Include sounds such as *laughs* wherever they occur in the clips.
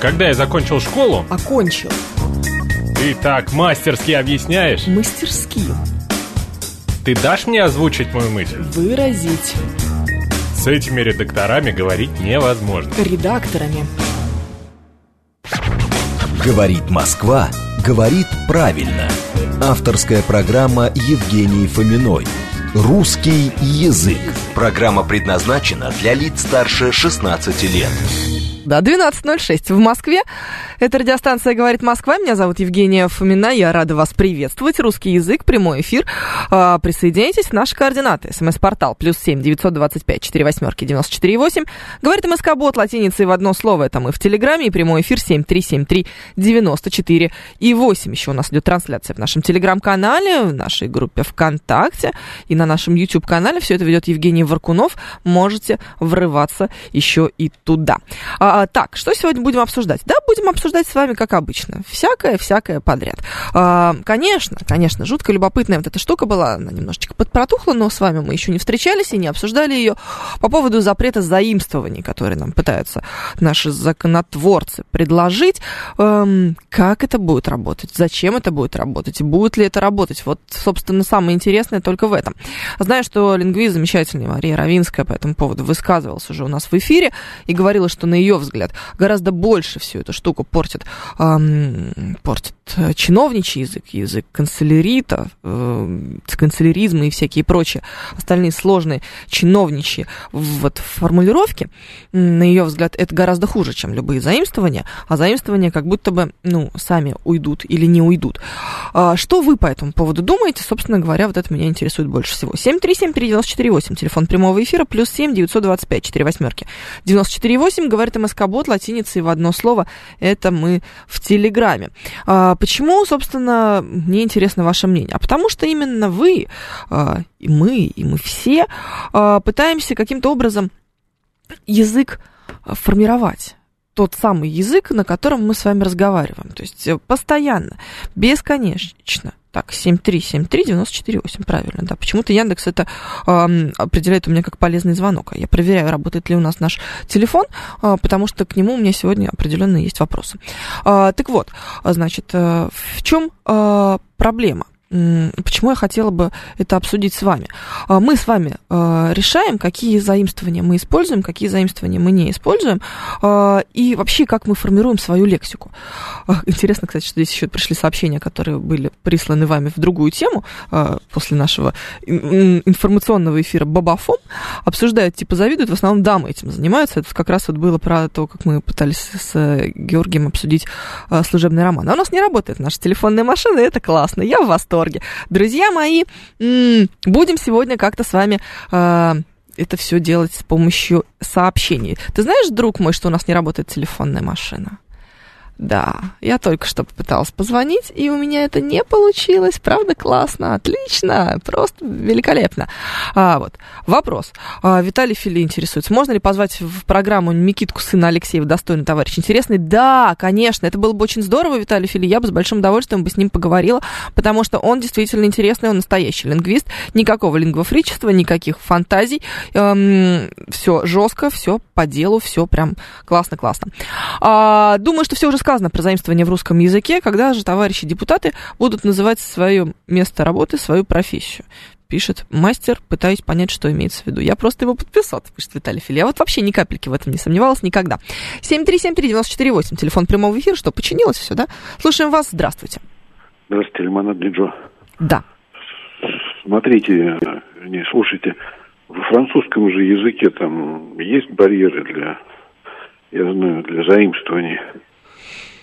Когда я закончил школу, Окончил. ты так мастерски объясняешь. Мастерски. Ты дашь мне озвучить мою мысль? Выразить. С этими редакторами говорить невозможно. Редакторами. Говорит Москва, говорит правильно. Авторская программа Евгении Фоминой. Русский язык. Программа предназначена для лиц старше 16 лет. Да, 12.06 в Москве. Это радиостанция «Говорит Москва». Меня зовут Евгения Фомина. Я рада вас приветствовать. Русский язык, прямой эфир. А, присоединяйтесь наши координаты. СМС-портал плюс семь девятьсот двадцать пять четыре восьмерки девяносто четыре восемь. Говорит МСК Бот латиницей в одно слово. Это мы в Телеграме. И прямой эфир семь три семь три девяносто четыре и восемь. Еще у нас идет трансляция в нашем Телеграм-канале, в нашей группе ВКонтакте и на нашем YouTube-канале. Все это ведет Евгений Варкунов. Можете врываться еще и туда. А, так, что сегодня будем обсуждать? Да, будем обсуждать с вами, как обычно. Всякое-всякое подряд. А, конечно, конечно, жутко любопытная вот эта штука была. Она немножечко подпротухла, но с вами мы еще не встречались и не обсуждали ее по поводу запрета заимствований, которые нам пытаются наши законотворцы предложить. Эм, как это будет работать? Зачем это будет работать? Будет ли это работать? Вот, собственно, самое интересное только в этом. Знаю, что лингвист замечательный Мария Равинская по этому поводу высказывалась уже у нас в эфире и говорила, что на ее взгляд гораздо больше всю эту штуку портит, эм, портит чиновничий язык, язык канцелярита, э, канцеляризма и всякие прочие остальные сложные чиновничьи вот формулировки. На ее взгляд, это гораздо хуже, чем любые заимствования, а заимствования как будто бы, ну, сами уйдут или не уйдут. А, что вы по этому поводу думаете? Собственно говоря, вот это меня интересует больше всего. 7373948, телефон прямого эфира, плюс 7 925 4 восьмерки. 94,8, говорит МСК-бот, латиницей в одно слово, это мы в Телеграме. А, почему, собственно, мне интересно ваше мнение? А потому что именно вы, а, и мы, и мы все а, пытаемся каким-то образом язык формировать тот самый язык, на котором мы с вами разговариваем. То есть постоянно, бесконечно. Так, 7373948, правильно, да. Почему-то Яндекс это э, определяет у меня как полезный звонок. Я проверяю, работает ли у нас наш телефон, э, потому что к нему у меня сегодня определенно есть вопросы. Э, так вот, значит, э, в чем э, проблема? Почему я хотела бы это обсудить с вами? Мы с вами решаем, какие заимствования мы используем, какие заимствования мы не используем, и вообще, как мы формируем свою лексику. Интересно, кстати, что здесь еще пришли сообщения, которые были присланы вами в другую тему после нашего информационного эфира Бабафом. Обсуждают, типа, завидуют, в основном дамы этим занимаются. Это как раз вот было про то, как мы пытались с Георгием обсудить служебный роман. А у нас не работает наша телефонная машина, и это классно. Я в восторге восторге. Друзья мои, будем сегодня как-то с вами э, это все делать с помощью сообщений. Ты знаешь, друг мой, что у нас не работает телефонная машина? Да, я только что попыталась позвонить, и у меня это не получилось. Правда, классно, отлично, просто великолепно. А, вот. Вопрос. А, Виталий Фили интересуется, можно ли позвать в программу Микитку сына Алексеева, достойный товарищ? Интересный? Да, конечно, это было бы очень здорово, Виталий Фили, я бы с большим удовольствием бы с ним поговорила, потому что он действительно интересный, он настоящий лингвист, никакого лингвофричества, никаких фантазий, эм, все жестко, все по делу, все прям классно-классно. А, думаю, что все уже сказано про заимствование в русском языке, когда же товарищи депутаты будут называть свое место работы, свою профессию. Пишет мастер, пытаюсь понять, что имеется в виду. Я просто его подписал, пишет Виталий Фили. Я вот вообще ни капельки в этом не сомневалась никогда. 7373948, телефон прямого эфира, что, починилось все, да? Слушаем вас, здравствуйте. Здравствуйте, Лимонад Диджо. Да. Смотрите, не слушайте, во французском же языке там есть барьеры для, я знаю, для заимствований.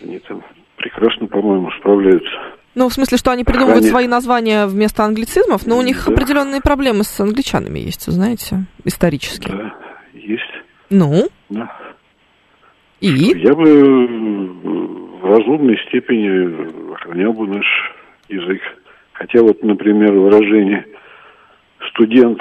Они там прекрасно, по-моему, справляются. Ну, в смысле, что они придумывают Они- свои названия вместо англицизмов, но у них Да. определенные проблемы с англичанами есть, знаете, исторически. Да, есть. Ну, Да. и? Я бы э, в разумной степени охранял бы наш язык. Хотя вот, например, выражение студент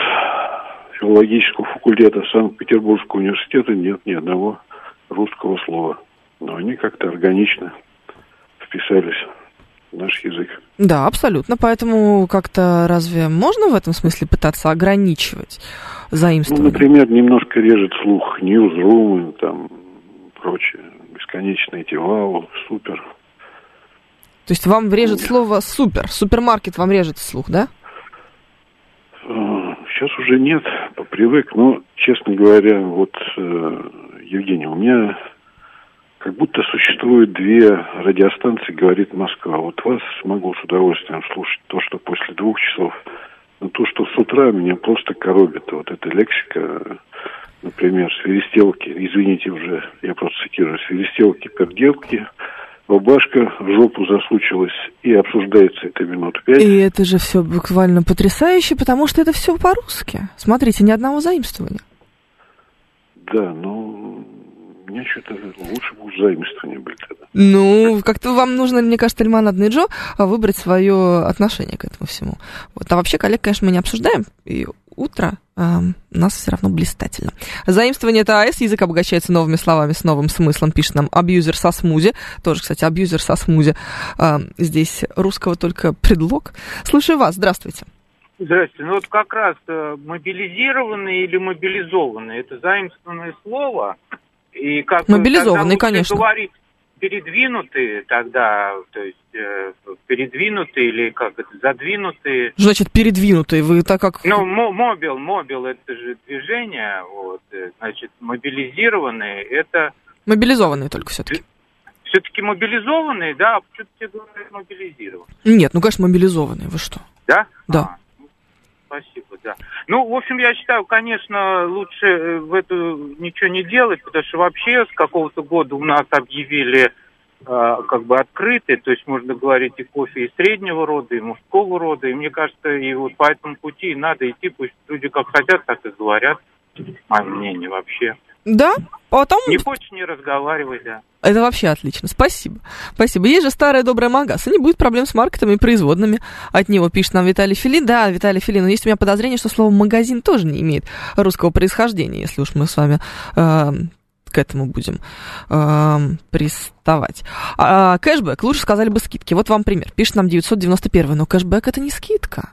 филологического факультета Санкт-Петербургского университета нет ни одного русского слова. Но они как-то органично вписались в наш язык. Да, абсолютно. Поэтому как-то разве можно в этом смысле пытаться ограничивать Ну, заимствование? например, немножко режет слух ньюзрумы, там, прочее. бесконечно эти вау, супер. То есть вам режет слово супер, супермаркет вам режет слух, да? Э, Сейчас уже нет, попривык, но, честно говоря, вот, э, Евгений, у меня как будто существует две радиостанции, говорит Москва. Вот вас могу с удовольствием слушать то, что после двух часов, но то, что с утра меня просто коробит. Вот эта лексика, например, свиристелки, извините уже, я просто цитирую, свиристелки, перделки, рубашка в жопу засучилась и обсуждается это минут пять. И это же все буквально потрясающе, потому что это все по-русски. Смотрите, ни одного заимствования. Да, ну, мне что-то лучше бы заимствования были тогда. Ну, как-то вам нужно, мне кажется, лимонадный Джо, а, выбрать свое отношение к этому всему. Вот. А вообще, коллег, конечно, мы не обсуждаем, и утро а, у нас все равно блистательно. Заимствование это АЭС, язык обогащается новыми словами с новым смыслом, пишет нам абьюзер со смузи. Тоже, кстати, абьюзер со смузи. А, здесь русского только предлог. Слушаю вас, здравствуйте. Здравствуйте. Ну вот как раз э, мобилизированные или мобилизованные, это заимствованное слово. И как Мобилизованные, конечно. говорить передвинутые тогда, то есть э, передвинутые или как это, задвинутые. Значит, передвинутые. Вы так как... Ну, мо- мобил, мобил это же движение, вот, э, значит, мобилизированные это Мобилизованные только все-таки. все-таки мобилизованные, да, а что-то тебе говорят мобилизированные. Нет, ну, конечно, мобилизованные. Вы что? Да? Да. А, ну, спасибо, да. Ну, в общем, я считаю, конечно, лучше э, в эту ничего не делать, потому что вообще с какого-то года у нас объявили э, как бы открытый, то есть можно говорить и кофе и среднего рода, и мужского рода, и мне кажется, и вот по этому пути надо идти, пусть люди как хотят, так и говорят, мое мнение вообще. Да? Потом... Не хочешь, не разговаривай, да. Это вообще отлично. Спасибо. Спасибо. Есть же старая добрая Магаз, и не будет проблем с маркетами и производными. От него пишет нам Виталий Филин. Да, Виталий Филин, но есть у меня подозрение, что слово «магазин» тоже не имеет русского происхождения, если уж мы с вами э, к этому будем э, приставать. А, кэшбэк, лучше сказали бы скидки. Вот вам пример. Пишет нам 991, но кэшбэк это не скидка.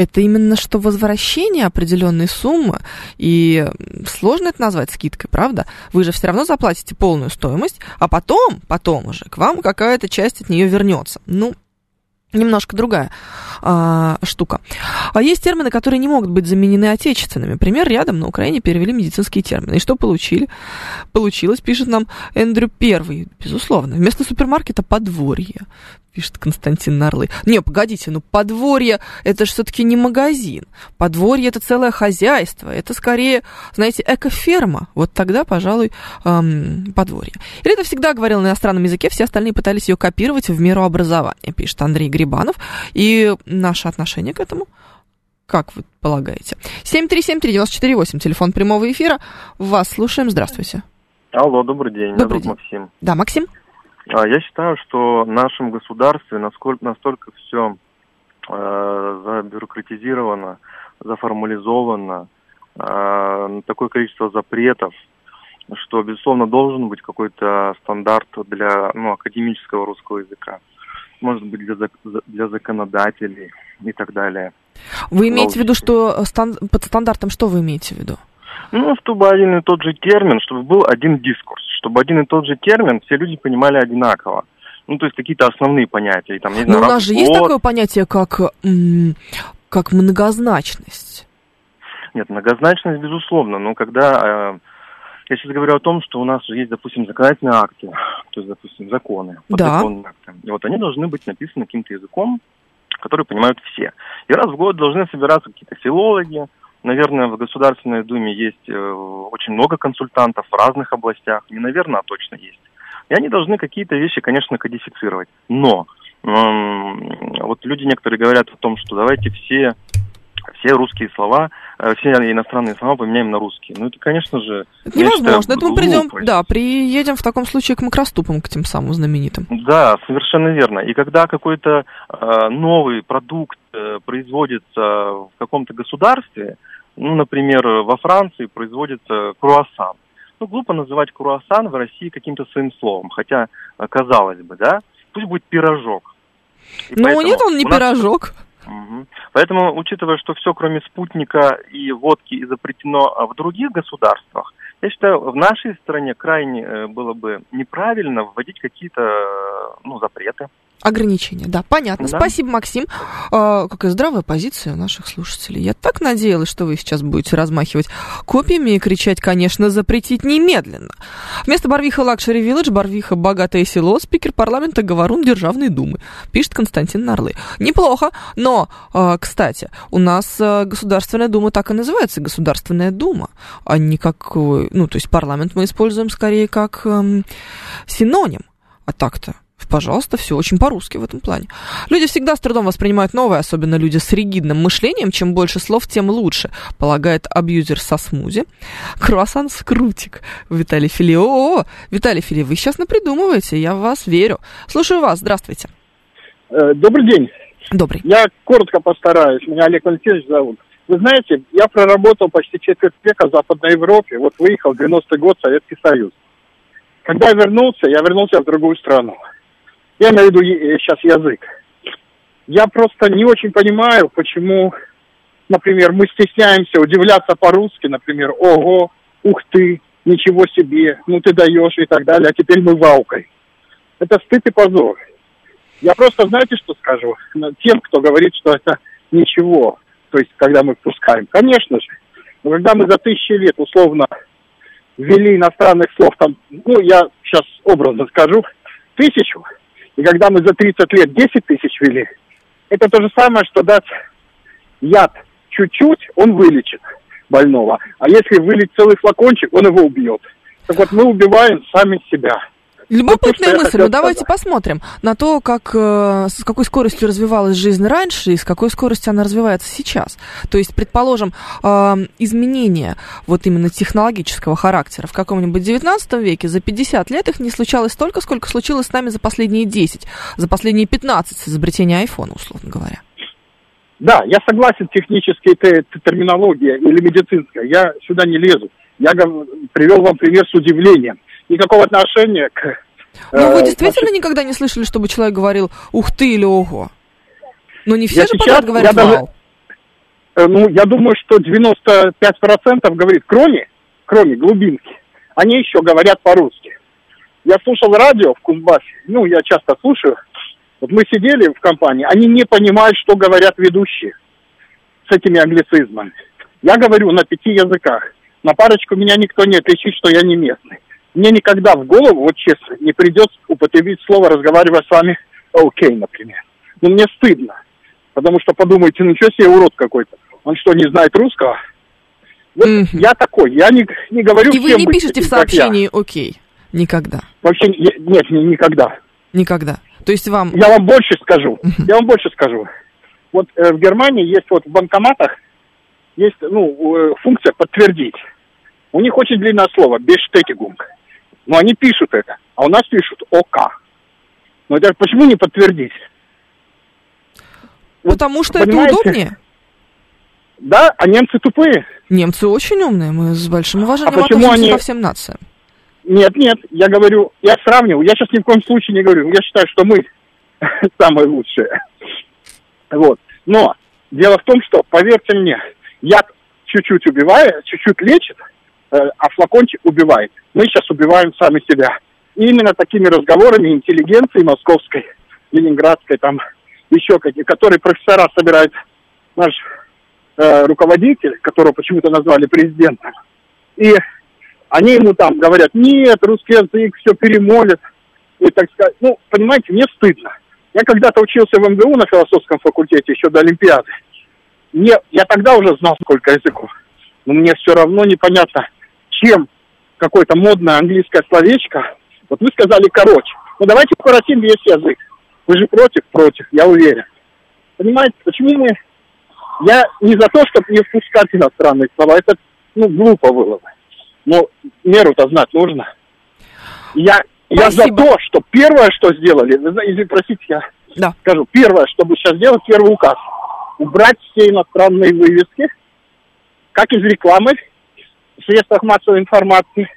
Это именно что возвращение определенной суммы, и сложно это назвать скидкой, правда? Вы же все равно заплатите полную стоимость, а потом, потом уже к вам какая-то часть от нее вернется. Ну, немножко другая а, штука. А есть термины, которые не могут быть заменены отечественными. Пример, рядом на Украине перевели медицинские термины. И что получили? Получилось, пишет нам Эндрю Первый, безусловно. Вместо супермаркета подворье, пишет Константин Нарлы. Не, погодите, ну подворье это же все-таки не магазин. Подворье это целое хозяйство. Это скорее, знаете, экоферма. Вот тогда, пожалуй, эм, подворье. Или это всегда говорил на иностранном языке, все остальные пытались ее копировать в меру образования, пишет Андрей Грибанов. И наше отношение к этому как вы полагаете? 7373948, телефон прямого эфира. Вас слушаем. Здравствуйте. Алло, добрый день. Добрый Меня день. Максим. Да, Максим? А, Я считаю, что в нашем государстве насколько, настолько все э, забюрократизировано, заформализовано, э, такое количество запретов, что, безусловно, должен быть какой-то стандарт для ну, академического русского языка. Может быть, для, для законодателей и так далее. Вы имеете в виду, что стан- под стандартом что вы имеете в виду? Ну, чтобы один и тот же термин, чтобы был один дискурс, чтобы один и тот же термин все люди понимали одинаково. Ну, то есть какие-то основные понятия. Там, не Но знаю, у нас же есть развод. такое понятие, как, как многозначность. Нет, многозначность, безусловно, но когда... э, я сейчас говорю о том, что у нас есть, допустим, законодательные акты, то есть, допустим, законы, Да. акты. И вот они должны быть написаны каким-то языком, который понимают все. И раз в год должны собираться какие-то филологи. Наверное, в Государственной Думе есть э, очень много консультантов в разных областях. Не наверное, а точно есть. И они должны какие-то вещи, конечно, кодифицировать. Но вот люди некоторые говорят о том, что давайте все все русские слова, э, все иностранные слова поменяем на русские. Ну, это, конечно же... Это невозможно. считаю, Это мы придем, глупость. да, приедем в таком случае к макроступам, к тем самым знаменитым. Да, совершенно верно. И когда какой-то э, новый продукт э, производится в каком-то государстве, ну, например, во Франции производится круассан. Ну, глупо называть круассан в России каким-то своим словом, хотя, э, казалось бы, да, пусть будет пирожок. И Но Ну, нет, он не нас- пирожок. Мгм. Поэтому, учитывая, что все, кроме спутника и водки, запретено а, в других государствах, Я считаю, в нашей стране крайне э, было бы неправильно вводить какие-то э, ну, запреты. Ограничения, да, понятно. Да. Спасибо, Максим. А, какая здравая позиция у наших слушателей. Я так надеялась, что вы сейчас будете размахивать копьями и кричать, конечно, запретить немедленно. Вместо Барвиха Luxury Village, Барвиха Богатое село, спикер парламента Говорун Державной Думы, пишет Константин Нарлы. Неплохо, но, а, кстати, у нас а, Государственная Дума так и называется, Государственная Дума, а не как, ну, то есть парламент мы используем скорее как эм, синоним, а так-то Пожалуйста, все очень по-русски в этом плане. Люди всегда с трудом воспринимают новое, особенно люди с ригидным мышлением. Чем больше слов, тем лучше, полагает абьюзер со смузи. Круассан с крутик. Виталий Фили. О, Виталий Фили, вы сейчас напридумываете, я в вас верю. Слушаю вас, здравствуйте. Э, Добрый день. Добрый. Я коротко постараюсь. Меня Олег Валентинович зовут. Вы знаете, я проработал почти четверть века в Западной Европе. Вот выехал в 90-й год Советский Союз. Когда я вернулся, я вернулся в другую страну. Я имею в виду е- сейчас язык. Я просто не очень понимаю, почему, например, мы стесняемся удивляться по-русски, например, ого, ух ты, ничего себе, ну ты даешь и так далее, а теперь мы ваукой. Это стыд и позор. Я просто, знаете, что скажу? Тем, кто говорит, что это ничего, то есть, когда мы впускаем. Конечно же, но когда мы за тысячи лет, условно, ввели иностранных слов, там, ну, я сейчас образно скажу, тысячу, и когда мы за 30 лет 10 тысяч ввели, это то же самое, что дать яд чуть-чуть, он вылечит больного. А если вылить целый флакончик, он его убьет. Так вот, мы убиваем сами себя. Любопытная Вот я мысль. Ну, давайте сказать. посмотрим на то, как, э, с какой скоростью развивалась жизнь раньше и с какой скоростью она развивается сейчас. То есть, предположим, изменения вот именно технологического характера в каком-нибудь 19 веке за 50 лет их не случалось столько, сколько случилось с нами за последние 10, за последние 15 с изобретения айфона, условно говоря. Да, я согласен, техническая те- те- терминология или медицинская. Я сюда не лезу. Я привел вам пример с удивлением. Никакого отношения к... Ну, э, вы действительно значит, никогда не слышали, чтобы человек говорил «ух ты» или «ого»? Ну, не все Я же сейчас- подряд говорят я «вау». э, ну, я думаю, что 95% говорит, кроме, кроме глубинки, они еще говорят по-русски. Я слушал радио в Кузбассе, ну, я часто слушаю. Вот мы сидели в компании, они не понимают, что говорят ведущие с этими англицизмами. Я говорю на пяти языках. На парочку меня никто не отличит, что я не местный. Мне никогда в голову, вот честно, не придет употребить слово, разговаривая с вами окей, например. Ну, мне стыдно. Потому что подумайте, ну, что себе урод какой-то. Он что, не знает русского? Вот Мгм. я такой, я не, не говорю И вы не быть пишете в как я. сообщении «окей». Никогда. Вообще, не- нет, не- никогда. Никогда. То есть вам... Я вам больше скажу. Я вам больше скажу. Вот э, в Германии есть вот в банкоматах есть ну э, функция подтвердить. У них очень длинное слово бештетигунг. Но они пишут это, а у нас пишут ОК. Но это почему не подтвердить? Вот Потому что это понимаете? удобнее. Да, а немцы тупые. Немцы очень умные, мы с большим уважением А почему относимся они- ко всем нациям. Нет, нет, я говорю, я сравниваю, я сейчас ни в коем случае не говорю, я считаю, что мы *laughs* самые лучшие. Вот. Но дело в том, что, поверьте мне, яд чуть-чуть убивает, чуть-чуть лечит, а флакончик убивает. Мы сейчас убиваем сами себя. И именно такими разговорами интеллигенции московской, ленинградской, там еще какие, которые профессора собирает наш э, руководитель, которого почему-то назвали президентом. И они ему там говорят, нет, русский язык все перемолят. И так сказать, ну, понимаете, мне стыдно. Я когда-то учился в МГУ на философском факультете еще до Олимпиады. Мне, я тогда уже знал, сколько языков. Но мне все равно непонятно, чем какое-то модное английское словечко. Вот вы сказали короче. Ну, давайте укоротим весь язык. Вы же против? Против, я уверен. Понимаете, почему мы... Я не за то, чтобы не впускать иностранные слова. Это, ну, глупо было бы. Но меру-то знать нужно. Я, я за то, что первое, что сделали, знаете, простите, я Да. скажу, первое, что бы сейчас сделать, первый указ. Убрать все иностранные вывески, как из рекламы, средствах массовой информации,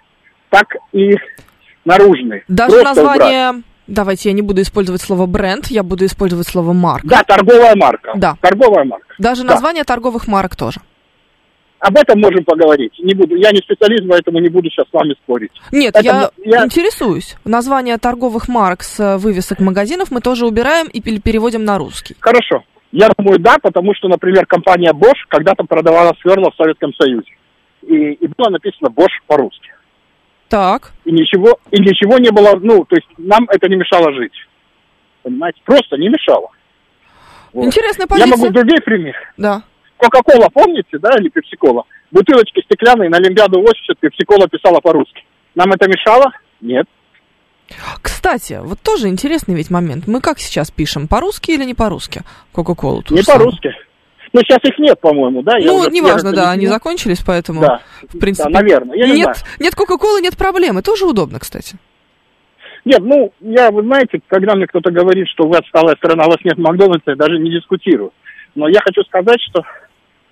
так и наружные. Даже Просто убрать. название... Давайте я не буду использовать слово бренд, я буду использовать слово марка. Да, торговая марка. Да. Торговая марка. Даже Да. название торговых марок тоже. об этом можем поговорить. Не буду, я не специалист, поэтому не буду сейчас с вами спорить. Нет, я, я- интересуюсь. Название торговых марок с э, вывесок магазинов мы тоже убираем и пер- переводим на русский. Хорошо. Я думаю, да, потому что, например, компания Bosch когда-то продавала сверла в Советском Союзе. И, и было написано Bosch по-русски. Так. И ничего, и ничего не было, ну, то есть нам это не мешало жить. Понимаете? Просто не мешало. Вот. Интересная Я позиция. могу другие пример. Да. Кока-кола, помните, да, или пепси-кола? Бутылочки стеклянные на Олимпиаду 80 пепси-кола писала по-русски. Нам это мешало? Нет. Кстати, вот тоже интересный ведь момент. Мы как сейчас пишем, по-русски или не по-русски? Кока-колу. не по-русски. Ну, сейчас их нет, по-моему, да? Я Ну, уже неважно, первый да, они не- закончились, поэтому, Да. в принципе... Да, наверное, я не нет, знаю. нет Кока-колы, нет проблемы. Тоже удобно, кстати. Нет, ну, я, вы знаете, когда мне кто-то говорит, что вы отсталая страна, у вас нет Макдональдса, я даже не дискутирую. Но я хочу сказать, что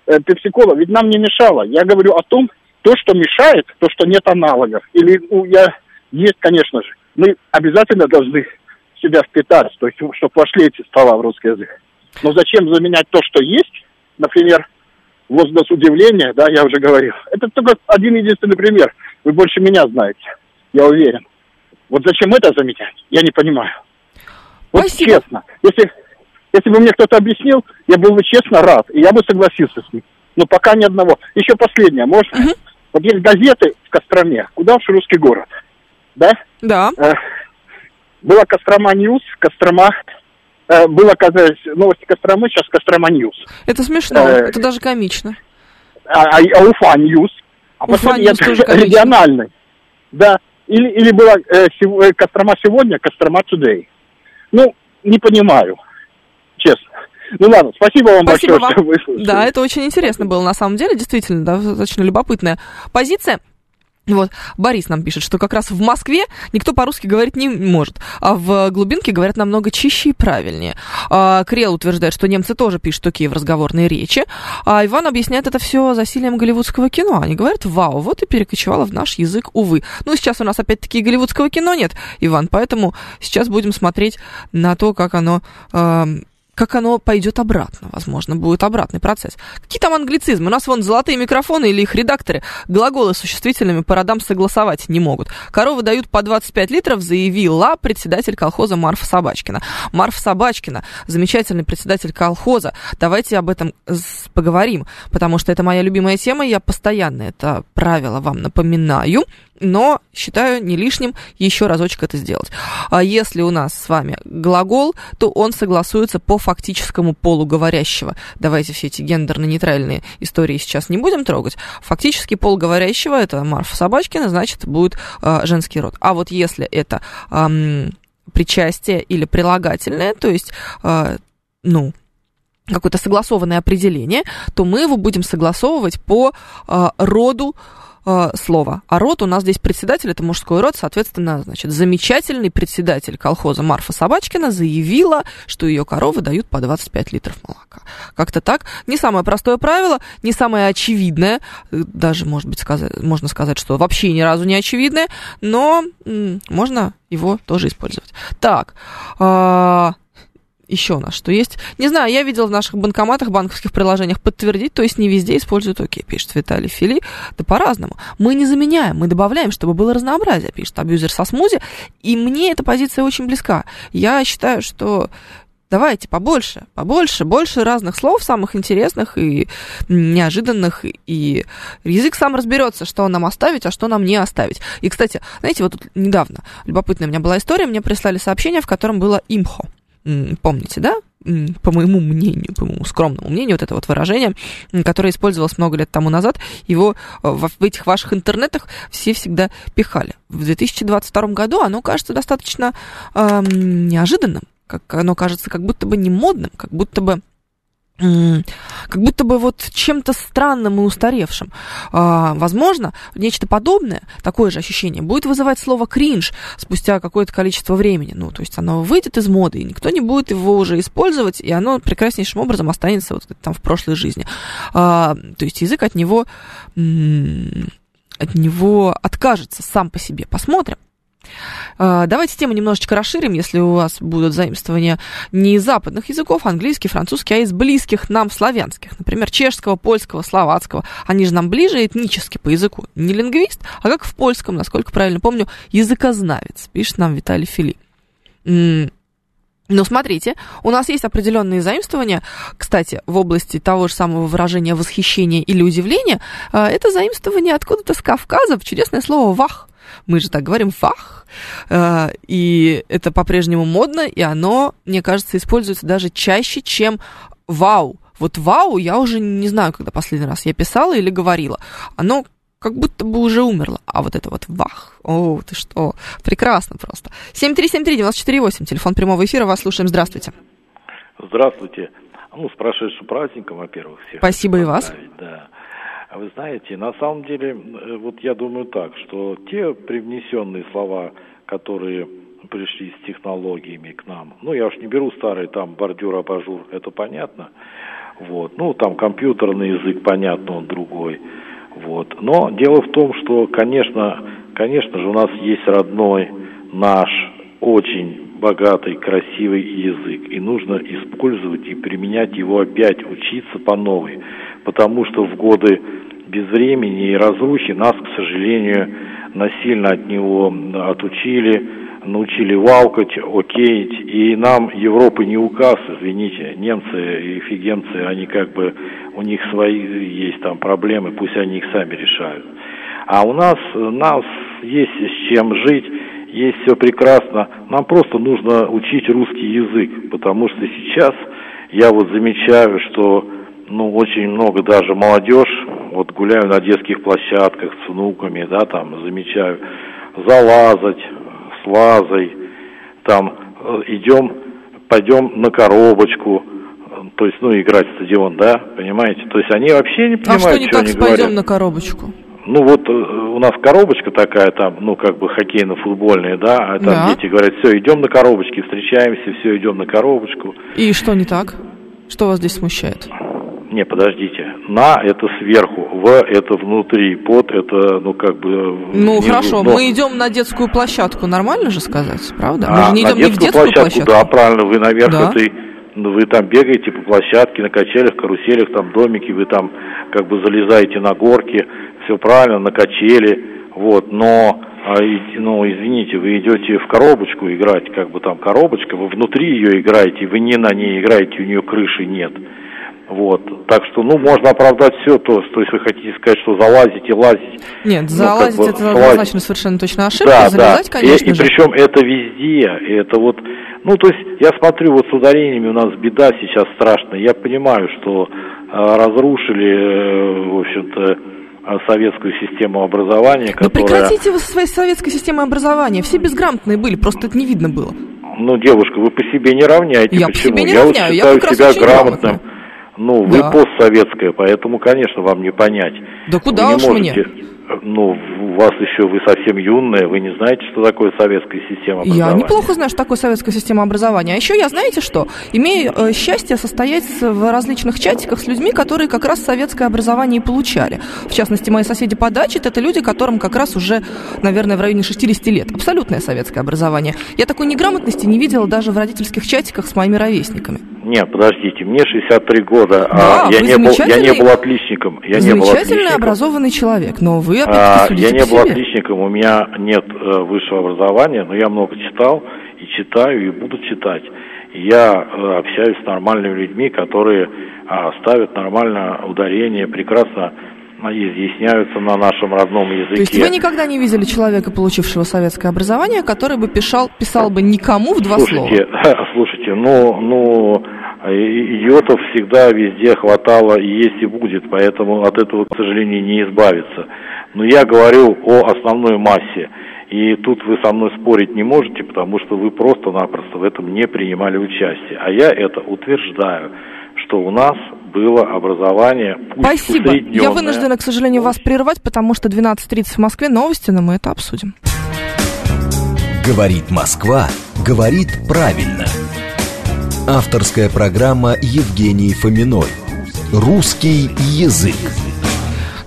э, пепси-кола ведь нам не мешало. Я говорю о том, то, что мешает, то, что нет аналогов. Или, ну, я, есть, конечно же. Мы обязательно должны себя впитать, то есть, чтобы вошли эти слова в русский язык. Но зачем заменять то, что есть? Например, возглас удивления, да, я уже говорил. Это только один единственный пример. Вы больше меня знаете, я уверен. Вот зачем это заменять, я не понимаю. Вот Спасибо. честно. Если, если бы мне кто-то объяснил, я был бы честно рад, и я бы согласился с ним. Но пока ни одного. Еще последнее, можно? Вот есть газеты в Костроме. Куда уж русский город? Да? Да. Э, была Кострома News, Кострома... э, было, казалось, новости Костромы, сейчас Кострома News. Это смешно, Э, это даже комично. А, а- а Уфа News. А Уфа News тоже региональный. Да. Или, или была э, э, Кострома сегодня, Кострома Today. Ну, не понимаю, честно. Ну ладно, спасибо вам Спасибо большое, вам. что выслушали. Да, это очень интересно было на самом деле, действительно, да, достаточно любопытная позиция. Вот, Борис нам пишет, что как раз в Москве никто по-русски говорить не может, а в глубинке говорят намного чище и правильнее. А, Крел утверждает, что немцы тоже пишут такие в разговорной речи, а Иван объясняет это все засилием голливудского кино. Они говорят, вау, вот и перекочевало в наш язык, увы. Ну, сейчас у нас опять-таки голливудского кино нет, Иван, поэтому сейчас будем смотреть на то, как оно... как оно пойдет обратно, возможно, будет обратный процесс. Какие там англицизмы? У нас вон золотые микрофоны или их редакторы глаголы с существительными по родам согласовать не могут. Коровы дают по 25 литров, заявила председатель колхоза Марфа Собачкина. Марфа Собачкина, замечательный председатель колхоза. Давайте об этом поговорим, потому что это моя любимая тема, я постоянно это правило вам напоминаю но считаю не лишним еще разочек это сделать. А если у нас с вами глагол, то он согласуется по фактическому полу говорящего. Давайте все эти гендерно-нейтральные истории сейчас не будем трогать. Фактический пол говорящего, это Марфа Собачкина, значит, будет а, женский род. А вот если это ам, причастие или прилагательное, то есть, а, ну, какое-то согласованное определение, то мы его будем согласовывать по а, роду э, слова. А род у нас здесь председатель, это мужской род, соответственно, значит, замечательный председатель колхоза Марфа Собачкина заявила, что ее коровы дают по 25 литров молока. Как-то так. Не самое простое правило, не самое очевидное, э, даже, может быть, сказать, можно сказать, что вообще ни разу не очевидное, но м, можно его тоже использовать. Так, а, еще у нас что есть? Не знаю, я видел в наших банкоматах, банковских приложениях подтвердить, то есть не везде используют окей, пишет Виталий Фили. Да по-разному. Мы не заменяем, мы добавляем, чтобы было разнообразие, пишет абьюзер со смузи. И мне эта позиция очень близка. Я считаю, что давайте побольше, побольше, больше разных слов, самых интересных и неожиданных, и язык сам разберется, что нам оставить, а что нам не оставить. И, кстати, знаете, вот тут недавно любопытная у меня была история, мне прислали сообщение, в котором было имхо. Помните, да? По моему мнению, по моему скромному мнению, вот это вот выражение, которое использовалось много лет тому назад, его э, в этих ваших интернетах все всегда пихали. В 2022 году оно кажется достаточно эм, неожиданным, как оно кажется как будто бы не модным, как будто бы как будто бы вот чем-то странным и устаревшим. А, возможно, нечто подобное, такое же ощущение, будет вызывать слово кринж спустя какое-то количество времени. Ну, то есть оно выйдет из моды, и никто не будет его уже использовать, и оно прекраснейшим образом останется вот там в прошлой жизни. А, то есть язык от него, от него откажется сам по себе. Посмотрим. А, давайте тему немножечко расширим, если у вас будут заимствования не из западных языков, английский, французский, а из близких нам славянских, например, чешского, польского, словацкого. Они же нам ближе этнически по языку. Не лингвист, а как в польском, насколько правильно помню, языкознавец, пишет нам Виталий Фили. Но смотрите, у нас есть определенные заимствования. Кстати, в области того же самого выражения восхищения или удивления, а, это заимствование откуда-то с Кавказа чудесное слово «вах». Мы же так говорим «фах». А, и это по-прежнему модно, и оно, мне кажется, используется даже чаще, чем «вау». Вот «вау» я уже не знаю, когда последний раз я писала или говорила. Оно как будто бы уже умерла. А вот это вот вах, о, ты что, прекрасно просто. 7373948, телефон прямого эфира, вас слушаем, здравствуйте. Здравствуйте. Ну, с прошедшим праздником, во-первых, всех. Спасибо и вас. Да. А вы знаете, на самом деле, э, вот я думаю так, что те привнесенные слова, которые пришли с технологиями к нам, ну, я уж не беру старые, там, бордюр, абажур, это понятно, вот, ну, там, компьютерный язык, понятно, он другой, вот. Но дело в том, что, конечно, конечно же, у нас есть родной наш очень богатый, красивый язык, и нужно использовать и применять его опять, учиться по новой, потому что в годы безвремени и разрухи нас, к сожалению, насильно от него отучили, научили валкать, океять, и нам Европы не указ, извините, немцы и фигемцы, они как бы, у них свои есть там проблемы, пусть они их сами решают. А у нас, нас есть с чем жить, есть все прекрасно, нам просто нужно учить русский язык, потому что сейчас я вот замечаю, что ну, очень много даже молодежь, вот гуляю на детских площадках с внуками, да, там, замечаю, залазать, с вазой, там э, идем, пойдем на коробочку, то есть, ну, играть в стадион, да, понимаете? То есть они вообще не понимают, а что не что так они с пойдем говорят. на коробочку? Ну вот э, у нас коробочка такая там, ну как бы хоккейно-футбольная, да, а там Да. дети говорят, все, идем на коробочке, встречаемся, все, идем на коробочку. И что не так? Что вас здесь смущает? Не, подождите, на это сверху, в это внутри, под это, ну как бы... Ну, внизу. хорошо, Но- мы идем на детскую площадку, нормально же сказать, правда? мы А, же не на идем не в детскую детскую площадку, площадку. да, правильно, вы наверх Да. этой, ну, вы там бегаете по площадке, на качелях, каруселях, там домики, вы там как бы залезаете на горки, все правильно, на качели, вот, но, а, и- ну, извините, вы идете в коробочку играть, как бы там коробочка, вы внутри ее играете, вы не на ней играете, у нее крыши нет. Вот, так что, ну, можно оправдать все, то, то есть вы хотите сказать, что залазите, лазить. Нет, ну, залазить как бы, это слазить. однозначно совершенно точно ошибка. Да, Залезать, да. конечно и, и же. причем это везде. И это вот, ну, то есть я смотрю, вот с ударениями у нас беда сейчас страшная. Я понимаю, что э, разрушили, э, в общем-то, советскую систему образования, Ну которая... прекратите вы со своей советской системой образования. Все безграмотные были, просто это не видно было. Ну, девушка, вы по себе не равняете. Я по Почему? себе не я вот равняю, я считаю как раз себя очень грамотным. Ну, вы Да. постсоветская, поэтому, конечно, вам не понять. Да куда вы уж не мне? Ну, у вас еще, вы совсем юная, вы не знаете, что такое советская система Я образования. неплохо знаю, что такое советская система образования. А еще я, знаете что, имею э, счастье состоять в различных чатиках с людьми, которые как раз советское образование и получали. В частности, мои соседи по даче, это люди, которым как раз уже, наверное, в районе 60 лет. Абсолютное советское образование. Я такой неграмотности не видела даже в родительских чатиках с моими ровесниками. Нет, подождите, мне 63 года, Да, а я не, был, я не был отличником. Я не был отличником. образованный человек, но вы А, я не был себе. отличником, у меня нет э, высшего образования, но я много читал и читаю, и буду читать. Я э, общаюсь с нормальными людьми, которые а, ставят нормально ударение, прекрасно а, изъясняются на нашем родном языке. То есть вы никогда не видели человека, получившего советское образование, который бы писал, писал бы никому в два слушайте, слова? *laughs* слушайте, ну, ну, идиотов всегда везде хватало и есть и будет, поэтому от этого, к сожалению, не избавиться. Но я говорю о основной массе. И тут вы со мной спорить не можете, потому что вы просто-напросто в этом не принимали участие. А я это утверждаю, что у нас было образование пусть Спасибо. Я вынуждена, к сожалению, вас прервать, потому что 12.30 в Москве новости, но мы это обсудим. Говорит Москва, говорит правильно. Авторская программа Евгении Фоминой. Русский язык.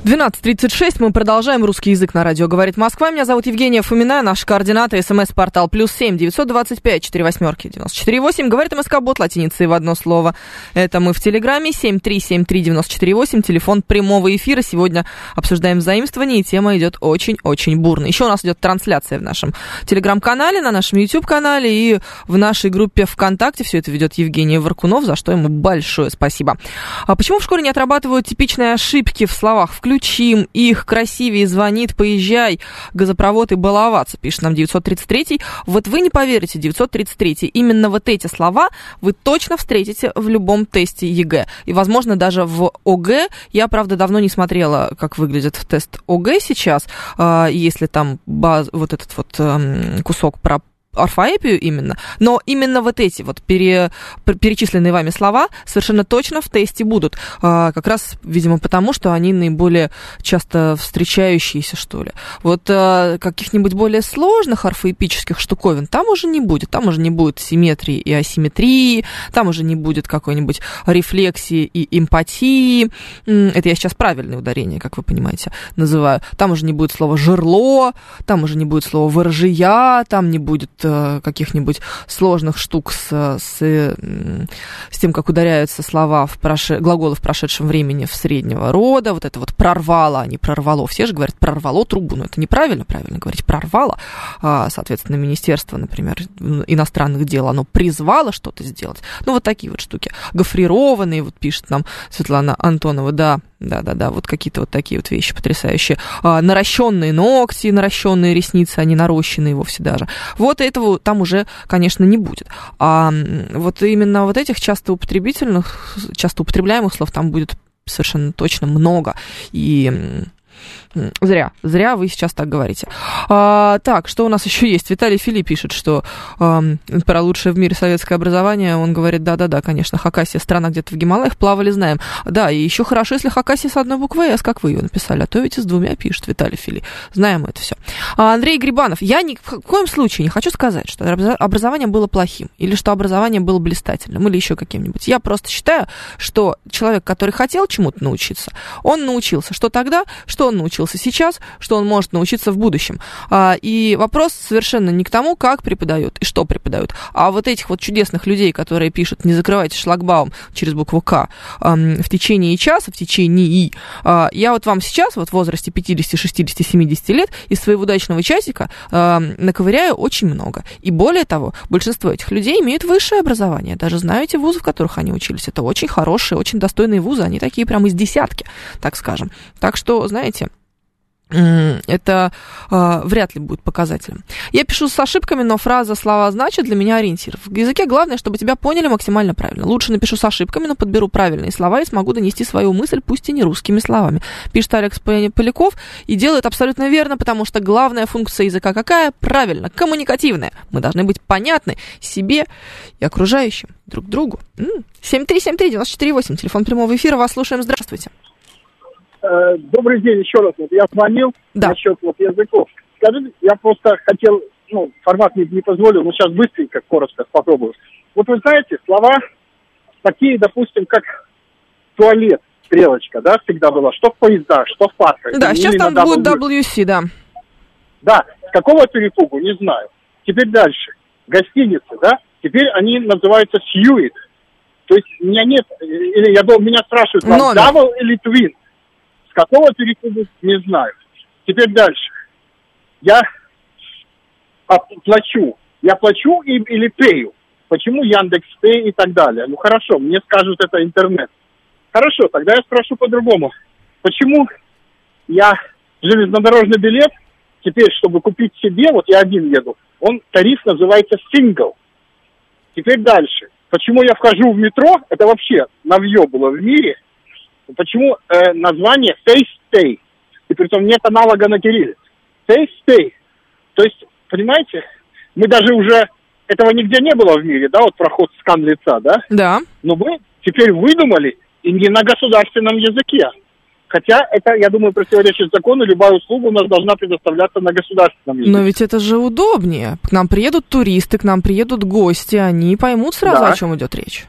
12.36. Мы продолжаем русский язык на радио «Говорит Москва». Меня зовут Евгения Фомина. Наши координаты. СМС-портал плюс семь девятьсот двадцать пять четыре восьмерки девяносто четыре восемь. Говорит МСК-бот латиницей в одно слово. Это мы в Телеграме. Семь три семь три девяносто четыре восемь. Телефон прямого эфира. Сегодня обсуждаем заимствование, и тема идет очень-очень бурно. Еще у нас идет трансляция в нашем Телеграм-канале, на нашем YouTube-канале и в нашей группе ВКонтакте. Все это ведет Евгений Варкунов, за что ему большое спасибо. А почему в школе не отрабатывают типичные ошибки в словах? Включ включим их, красивее звонит, поезжай, газопровод и баловаться, пишет нам 933. Вот вы не поверите, 933, именно вот эти слова вы точно встретите в любом тесте ЕГЭ. И, возможно, даже в ОГЭ. Я, правда, давно не смотрела, как выглядит тест ОГЭ сейчас, а, если там баз, вот этот вот эм, кусок про орфоэпию именно, но именно вот эти вот пере, перечисленные вами слова совершенно точно в тесте будут. А, как раз, видимо, потому, что они наиболее часто встречающиеся, что ли. Вот а, каких-нибудь более сложных орфоэпических штуковин там уже не будет. Там уже не будет симметрии и асимметрии, там уже не будет какой-нибудь рефлексии и эмпатии. Это я сейчас правильное ударение, как вы понимаете, называю. Там уже не будет слова «жерло», там уже не будет слова «ворожия», там не будет каких-нибудь сложных штук с, с, с тем, как ударяются слова в проше, глаголы в прошедшем времени в среднего рода, вот это вот прорвало, а не прорвало. Все же говорят прорвало трубу, но это неправильно, правильно говорить прорвало. А, соответственно, Министерство, например, иностранных дел, оно призвало что-то сделать. Ну, вот такие вот штуки. Гофрированные, вот пишет нам Светлана Антонова, да, да-да-да, вот какие-то вот такие вот вещи потрясающие. А, наращенные ногти, наращенные ресницы, они нарощенные вовсе даже. Вот этого там уже, конечно, не будет. А вот именно вот этих часто употребительных, часто употребляемых слов там будет совершенно точно много. И Зря, зря вы сейчас так говорите. А, так, что у нас еще есть? Виталий Фили пишет, что а, про лучшее в мире советское образование. Он говорит, да-да-да, конечно, Хакасия, страна где-то в Гималаях, плавали, знаем. Да, и еще хорошо, если Хакасия с одной буквой «С», как вы ее написали, а то ведь с двумя пишет Виталий Фили. Знаем это все. А, Андрей Грибанов, я ни в коем случае не хочу сказать, что образование было плохим, или что образование было блистательным, или еще каким-нибудь. Я просто считаю, что человек, который хотел чему-то научиться, он научился. Что тогда, что он научился сейчас, что он может научиться в будущем. А, и вопрос совершенно не к тому, как преподают и что преподают, а вот этих вот чудесных людей, которые пишут, не закрывайте шлагбаум через букву К в течение часа, в течение. А, я вот вам сейчас, вот в возрасте 50, 60, 70 лет, из своего удачного часика наковыряю очень много. И более того, большинство этих людей имеют высшее образование. Даже знаете вузы, в которых они учились. Это очень хорошие, очень достойные вузы. Они такие прям из десятки, так скажем. Так что, знаете, это э, вряд ли будет показателем. Я пишу с ошибками, но фраза «слова значит» для меня ориентир. В языке главное, чтобы тебя поняли максимально правильно. Лучше напишу с ошибками, но подберу правильные слова и смогу донести свою мысль, пусть и не русскими словами. Пишет Алекс Поляков и делает абсолютно верно, потому что главная функция языка какая? Правильно, коммуникативная. Мы должны быть понятны себе и окружающим, друг другу. 7373948, телефон прямого эфира, вас слушаем, здравствуйте. Добрый день еще раз. Вот я звонил да. насчет вот языков. Скажите, я просто хотел, ну, формат не, не позволил, но сейчас быстренько, коротко попробую. Вот вы знаете, слова такие, допустим, как туалет, стрелочка, да, всегда была, что в поездах, что в парках. Да, сейчас там будет WC, да. Да, с какого перепугу, не знаю. Теперь дальше. Гостиницы, да, теперь они называются Сьюит. То есть у меня нет, или я думал, меня спрашивают, вам double или twin? Какого перекуда, не знаю. Теперь дальше. Я плачу. Я плачу или пею. Почему Яндекс Пей и так далее? Ну хорошо, мне скажут это интернет. Хорошо, тогда я спрошу по-другому. Почему я железнодорожный билет, теперь, чтобы купить себе, вот я один еду, он тариф называется single. Теперь дальше. Почему я вхожу в метро, это вообще навье было в мире, Почему э, название Face Stay? И при том нет аналога на кириллице. Face Stay. То есть, понимаете, мы даже уже... Этого нигде не было в мире, да, вот проход скан лица, да? Да. Но мы теперь выдумали и не на государственном языке. Хотя это, я думаю, противоречит закону, любая услуга у нас должна предоставляться на государственном языке. Но ведь это же удобнее. К нам приедут туристы, к нам приедут гости, они поймут сразу, да. о чем идет речь.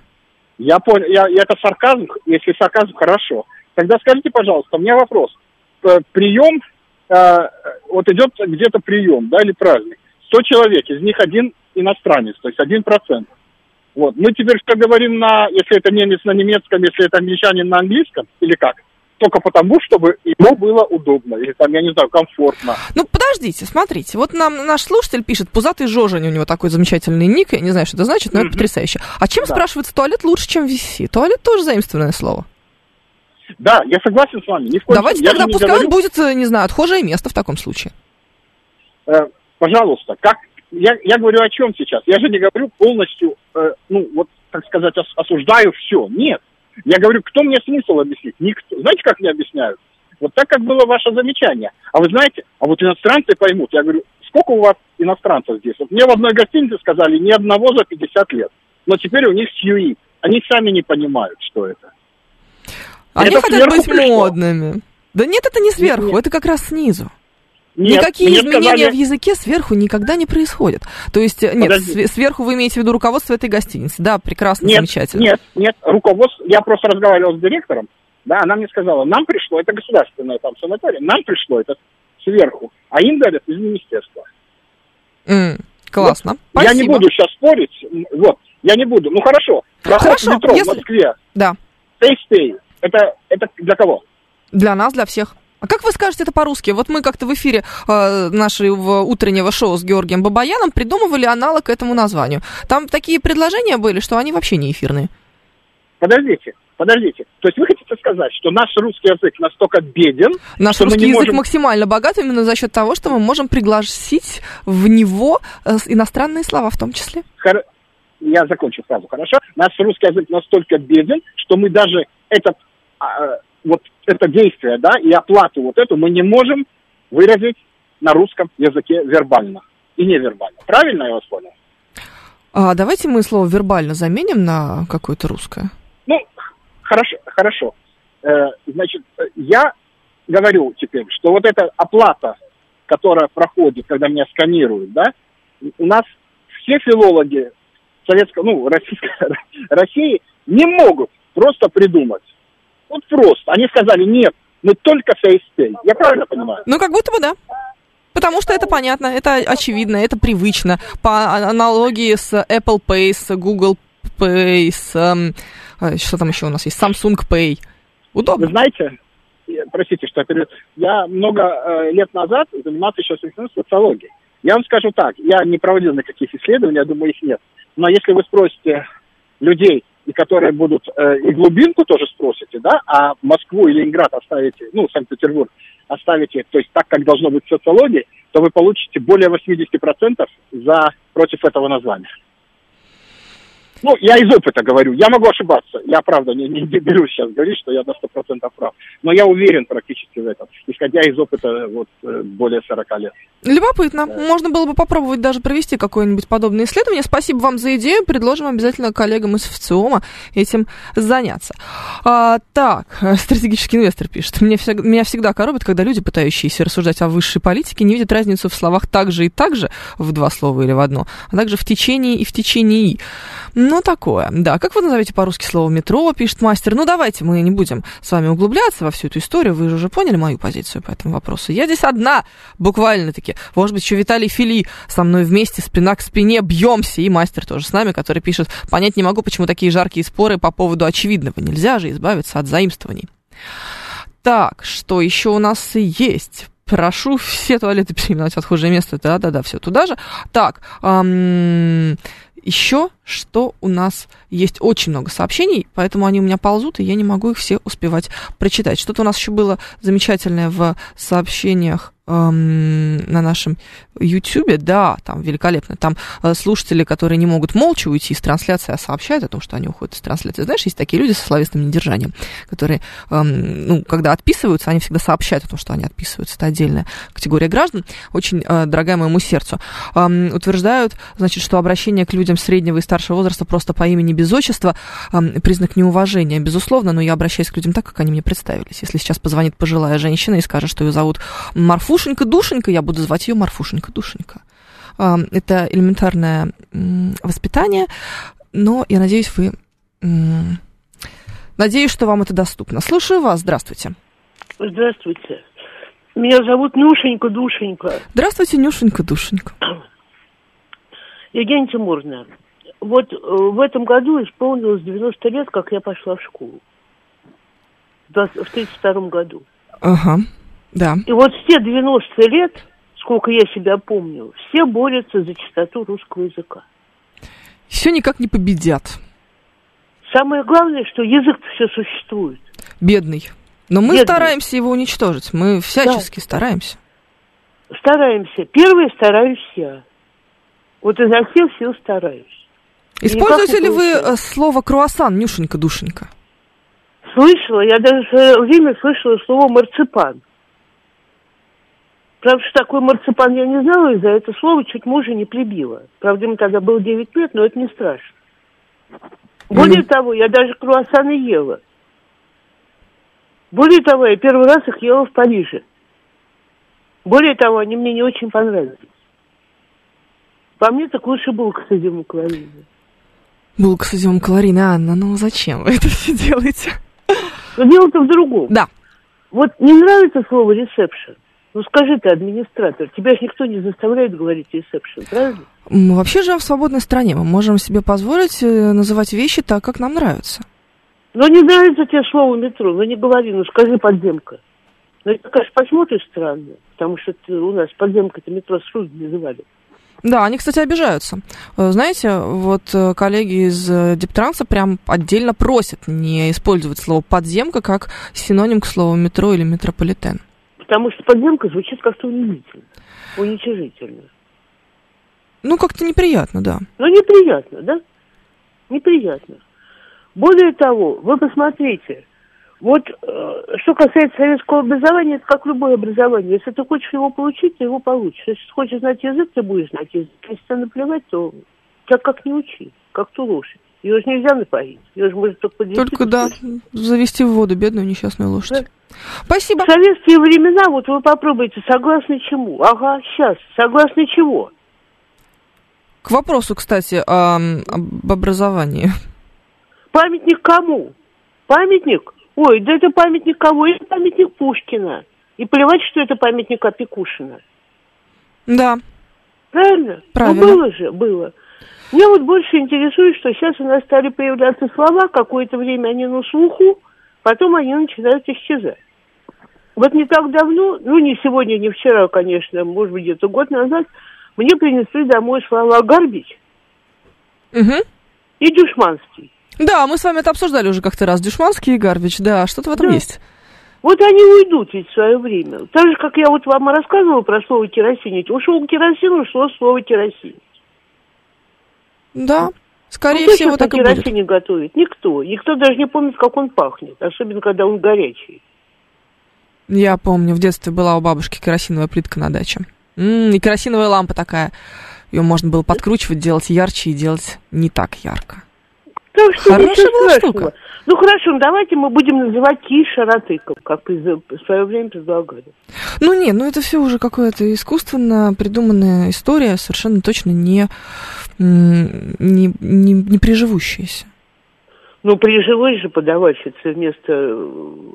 Я понял, я, это сарказм, если сарказм, хорошо. Тогда скажите, пожалуйста, у меня вопрос. э, прием, э, вот идет где-то прием, да, или праздник. 100 человек, из них один иностранец, то есть один процент. Вот. Мы теперь что говорим на, если это немец на немецком, если это англичанин на английском, или как? Только потому, чтобы ему было удобно, или там, я не знаю, комфортно. Ну, подождите, смотрите, вот нам наш слушатель пишет, пузатый Жожень, у него такой замечательный ник, я не знаю, что это значит, но mm-hmm. это потрясающе. А чем, да. спрашивается, туалет лучше, чем виси? Туалет тоже заимствованное слово. Да, я согласен с вами. Ни в коем Давайте я тогда пускай говорю... он будет, не знаю, отхожее место в таком случае. Э, пожалуйста, как я, я говорю о чем сейчас? Я же не говорю полностью, э, ну, вот, так сказать, ос, осуждаю все. Нет. Я говорю, кто мне смысл объяснить? Никто. Знаете, как мне объясняют? Вот так, как было ваше замечание. А вы знаете, а вот иностранцы поймут. Я говорю, сколько у вас иностранцев здесь? Вот мне в одной гостинице сказали, ни одного за 50 лет. Но теперь у них сьюи. Они сами не понимают, что это. Они это хотят быть пришло. модными. Да нет, это не сверху, нет. это как раз снизу. Нет, Никакие изменения сказали... в языке сверху никогда не происходят. То есть, э, нет, Подожди. сверху вы имеете в виду руководство этой гостиницы. Да, прекрасно, нет, замечательно. Нет, нет, руководство, я просто разговаривал с директором, да, она мне сказала, нам пришло, это государственное там санаторий, нам пришло это сверху, а им говорят из министерства. Mm, классно, вот, Я не буду сейчас спорить, вот, я не буду, ну хорошо, проход хорошо, метро если... в Москве, да. Stay это, это для кого? Для нас, для всех. А как вы скажете это по-русски? Вот мы как-то в эфире э, нашего утреннего шоу с Георгием Бабаяном придумывали аналог этому названию. Там такие предложения были, что они вообще не эфирные. Подождите, подождите. То есть вы хотите сказать, что наш русский язык настолько беден, Наш русский язык можем... максимально богат именно за счет того, что мы можем пригласить в него э, иностранные слова в том числе? Хор... Я закончу сразу, хорошо? Наш русский язык настолько беден, что мы даже этот а, вот это действие, да, и оплату вот эту мы не можем выразить на русском языке вербально и невербально. Правильно я вас понял? А давайте мы слово вербально заменим на какое-то русское. Ну, хорошо, хорошо. Э, значит, я говорю теперь, что вот эта оплата, которая проходит, когда меня сканируют, да, у нас все филологи советского, ну, *laughs* российской России не могут просто придумать вот просто. Они сказали, нет, мы только FacePay. Я правильно понимаю? Ну, как будто бы да. Потому что это понятно, это очевидно, это привычно. По аналогии с Apple Pay, с Google Pay, с... Эм, что там еще у нас есть? Samsung Pay. Удобно. Вы знаете, простите, что я Я много э, лет назад занимался еще социологией. Я вам скажу так, я не проводил никаких исследований, я думаю, их нет. Но если вы спросите людей, и которые будут э, и глубинку тоже спросите, да, а Москву и Ленинград оставите, ну, Санкт-Петербург оставите, то есть так, как должно быть в социологии, то вы получите более 80% за, против этого названия. Ну, я из опыта говорю, я могу ошибаться. Я, правда, не, не берусь сейчас говорить, что я на 100% прав. Но я уверен практически в этом, исходя из опыта вот, э, более 40 лет. Любопытно. Да. Можно было бы попробовать даже провести какое-нибудь подобное исследование. Спасибо вам за идею. Предложим обязательно коллегам из ФЦИОМа этим заняться. А, так, стратегический инвестор пишет. Меня, всег, меня всегда коробит, когда люди, пытающиеся рассуждать о высшей политике, не видят разницу в словах так же и так же, в два слова или в одно, а также в течение и в течение. Ну, такое. Да, как вы назовете по-русски слово метро, пишет мастер. Ну, давайте мы не будем с вами углубляться во всю эту историю. Вы же уже поняли мою позицию по этому вопросу. Я здесь одна, буквально-таки. Может быть, еще Виталий Фили со мной вместе, спина к спине, бьемся. И мастер тоже с нами, который пишет, понять не могу, почему такие жаркие споры по поводу очевидного. Нельзя же избавиться от заимствований. Так, что еще у нас есть? прошу все туалеты *laughs* переименовать в отхожее место. Да-да-да, все туда же. Так, эм, еще что у нас есть очень много сообщений, поэтому они у меня ползут, и я не могу их все успевать прочитать. Что-то у нас еще было замечательное в сообщениях эм, на нашем YouTube, да, там великолепно. Там э, слушатели, которые не могут молча уйти из трансляции, а сообщают о том, что они уходят из трансляции. Знаешь, есть такие люди со словесным недержанием, которые, эм, ну, когда отписываются, они всегда сообщают о том, что они отписываются. Это отдельная категория граждан, очень э, дорогая моему сердцу. Эм, утверждают, значит, что обращение к людям среднего и старшего возраста просто по имени без отчества признак неуважения, безусловно, но я обращаюсь к людям так, как они мне представились. Если сейчас позвонит пожилая женщина и скажет, что ее зовут Марфушенька Душенька, я буду звать ее Марфушенька душенька, душенька. Это элементарное воспитание, но я надеюсь, вы... Надеюсь, что вам это доступно. Слушаю вас. Здравствуйте. Здравствуйте. Меня зовут Нюшенька Душенька. Здравствуйте, Нюшенька Душенька. Евгения Тимуровна, вот э, в этом году исполнилось 90 лет, как я пошла в школу. В 1932 году. Ага, да. И вот все 90 лет, сколько я себя помню, все борются за чистоту русского языка. Все никак не победят. Самое главное, что язык все существует. Бедный. Но мы Бедный. стараемся его уничтожить. Мы всячески стараемся. Стараемся. Первое стараюсь я. Вот изо всех сил стараюсь. Используете ли вы э, слово круассан, Нюшенька Душенька? Слышала, я даже в свое время слышала слово марципан. Правда, что такое марципан, я не знала, и за это слово чуть мужа не прибила. Правда, ему тогда было 9 лет, но это не страшно. Более того, я даже круассаны ела. Более того, я первый раз их ела в Париже. Более того, они мне не очень понравились. По мне так лучше булка с изюмом калорийной. Булка с изюмом калорийной. Анна, ну зачем вы это все делаете? Но дело-то в другом. Да. Вот не нравится слово ресепшн. Ну скажи ты, администратор, тебя же никто не заставляет говорить ресепшн, правильно? Мы вообще живем в свободной стране. Мы можем себе позволить э, называть вещи так, как нам нравится. Ну не нравится тебе слово метро, ну не говори, ну скажи подземка. Ну это, конечно, посмотришь странно, потому что ты- у нас подземка-то метро с называли. Да, они, кстати, обижаются. Э, Знаете, вот э, коллеги из э, Диптранса прям отдельно просят не использовать слово подземка как синоним к слову метро или метрополитен. Потому что подземка звучит как-то унизительно, уничижительно. Ну, как-то неприятно, да. Ну, неприятно, да? Неприятно. Более того, вы посмотрите, вот э, что касается советского образования, это как любое образование. Если ты хочешь его получить, ты его получишь. Если ты хочешь знать язык, ты будешь знать язык. Если тебе наплевать, то тебя как не учи, как ту лошадь. Ее же нельзя напоить. Ее же можно только подвести. Только, да, завести в воду бедную несчастную лошадь. Спасибо. В советские времена, вот вы попробуйте, согласно чему? Ага, сейчас. Согласно чего? К вопросу, кстати, ам, об образовании. Памятник кому? Памятник? Ой, да это памятник кого? Это памятник Пушкина. И плевать, что это памятник Опекушина. Да, Правильно? Правильно. Ну, было же, было. Меня вот больше интересует, что сейчас у нас стали появляться слова, какое-то время они на слуху, потом они начинают исчезать. Вот не так давно, ну не сегодня, не вчера, конечно, может быть где-то год назад, мне принесли домой слова «гарбич» Мгм. и «дюшманский». Да, мы с вами это обсуждали уже как-то раз. Дюшманский и Гарбич, да, что-то в этом Да. есть. Вот они уйдут ведь в свое время. Так же, как я вот вам рассказывала про слово керосинить. Ушел керосин, ушло слово керосин. Да, скорее Ну, всего, так и будет. керосине готовит? Никто. Никто даже не помнит, как он пахнет. Особенно, когда он горячий. Я помню, в детстве была у бабушки керосиновая плитка на даче. М, и керосиновая лампа такая. Ее можно было подкручивать, делать ярче и делать не так ярко. Так что Хорошая штука. Ну хорошо, ну давайте мы будем называть киш шаратыком, как призы- в свое время предлагали. Ну не, ну это все уже какое-то искусственно придуманная история, совершенно точно не, не, не, не приживущаяся. Ну, при живой же подавальщице вместо э,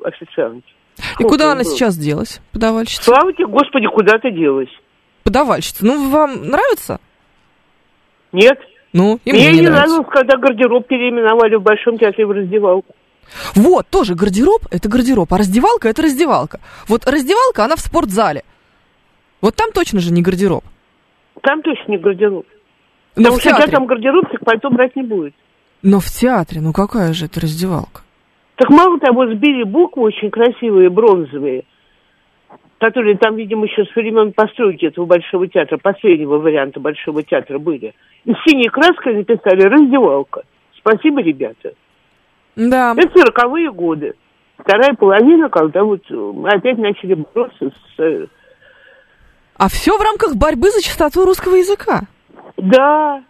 официантки. И куда она было? сейчас делась, подавальщица? Слава тебе, Господи, куда ты делась? Подавальщица. Ну, вам нравится? Нет? Ну, и Мне не нравится. нравилось, когда гардероб переименовали в Большом театре в раздевалку. Вот, тоже гардероб – это гардероб, а раздевалка – это раздевалка. Вот раздевалка, она в спортзале. Вот там точно же не гардероб. Там точно не гардероб. Но Потому в что театре. там гардероб, так пальто брать не будет. Но в театре, ну какая же это раздевалка? Так мало того, сбили буквы очень красивые, бронзовые, которые там, видимо, еще с времен постройки этого Большого театра, последнего варианта Большого театра были. И синей краской написали «Раздевалка». Спасибо, ребята. Да. Это сороковые годы. Вторая половина, когда вот э, мы опять начали бороться с... э, А все в рамках борьбы за чистоту русского языка. Да,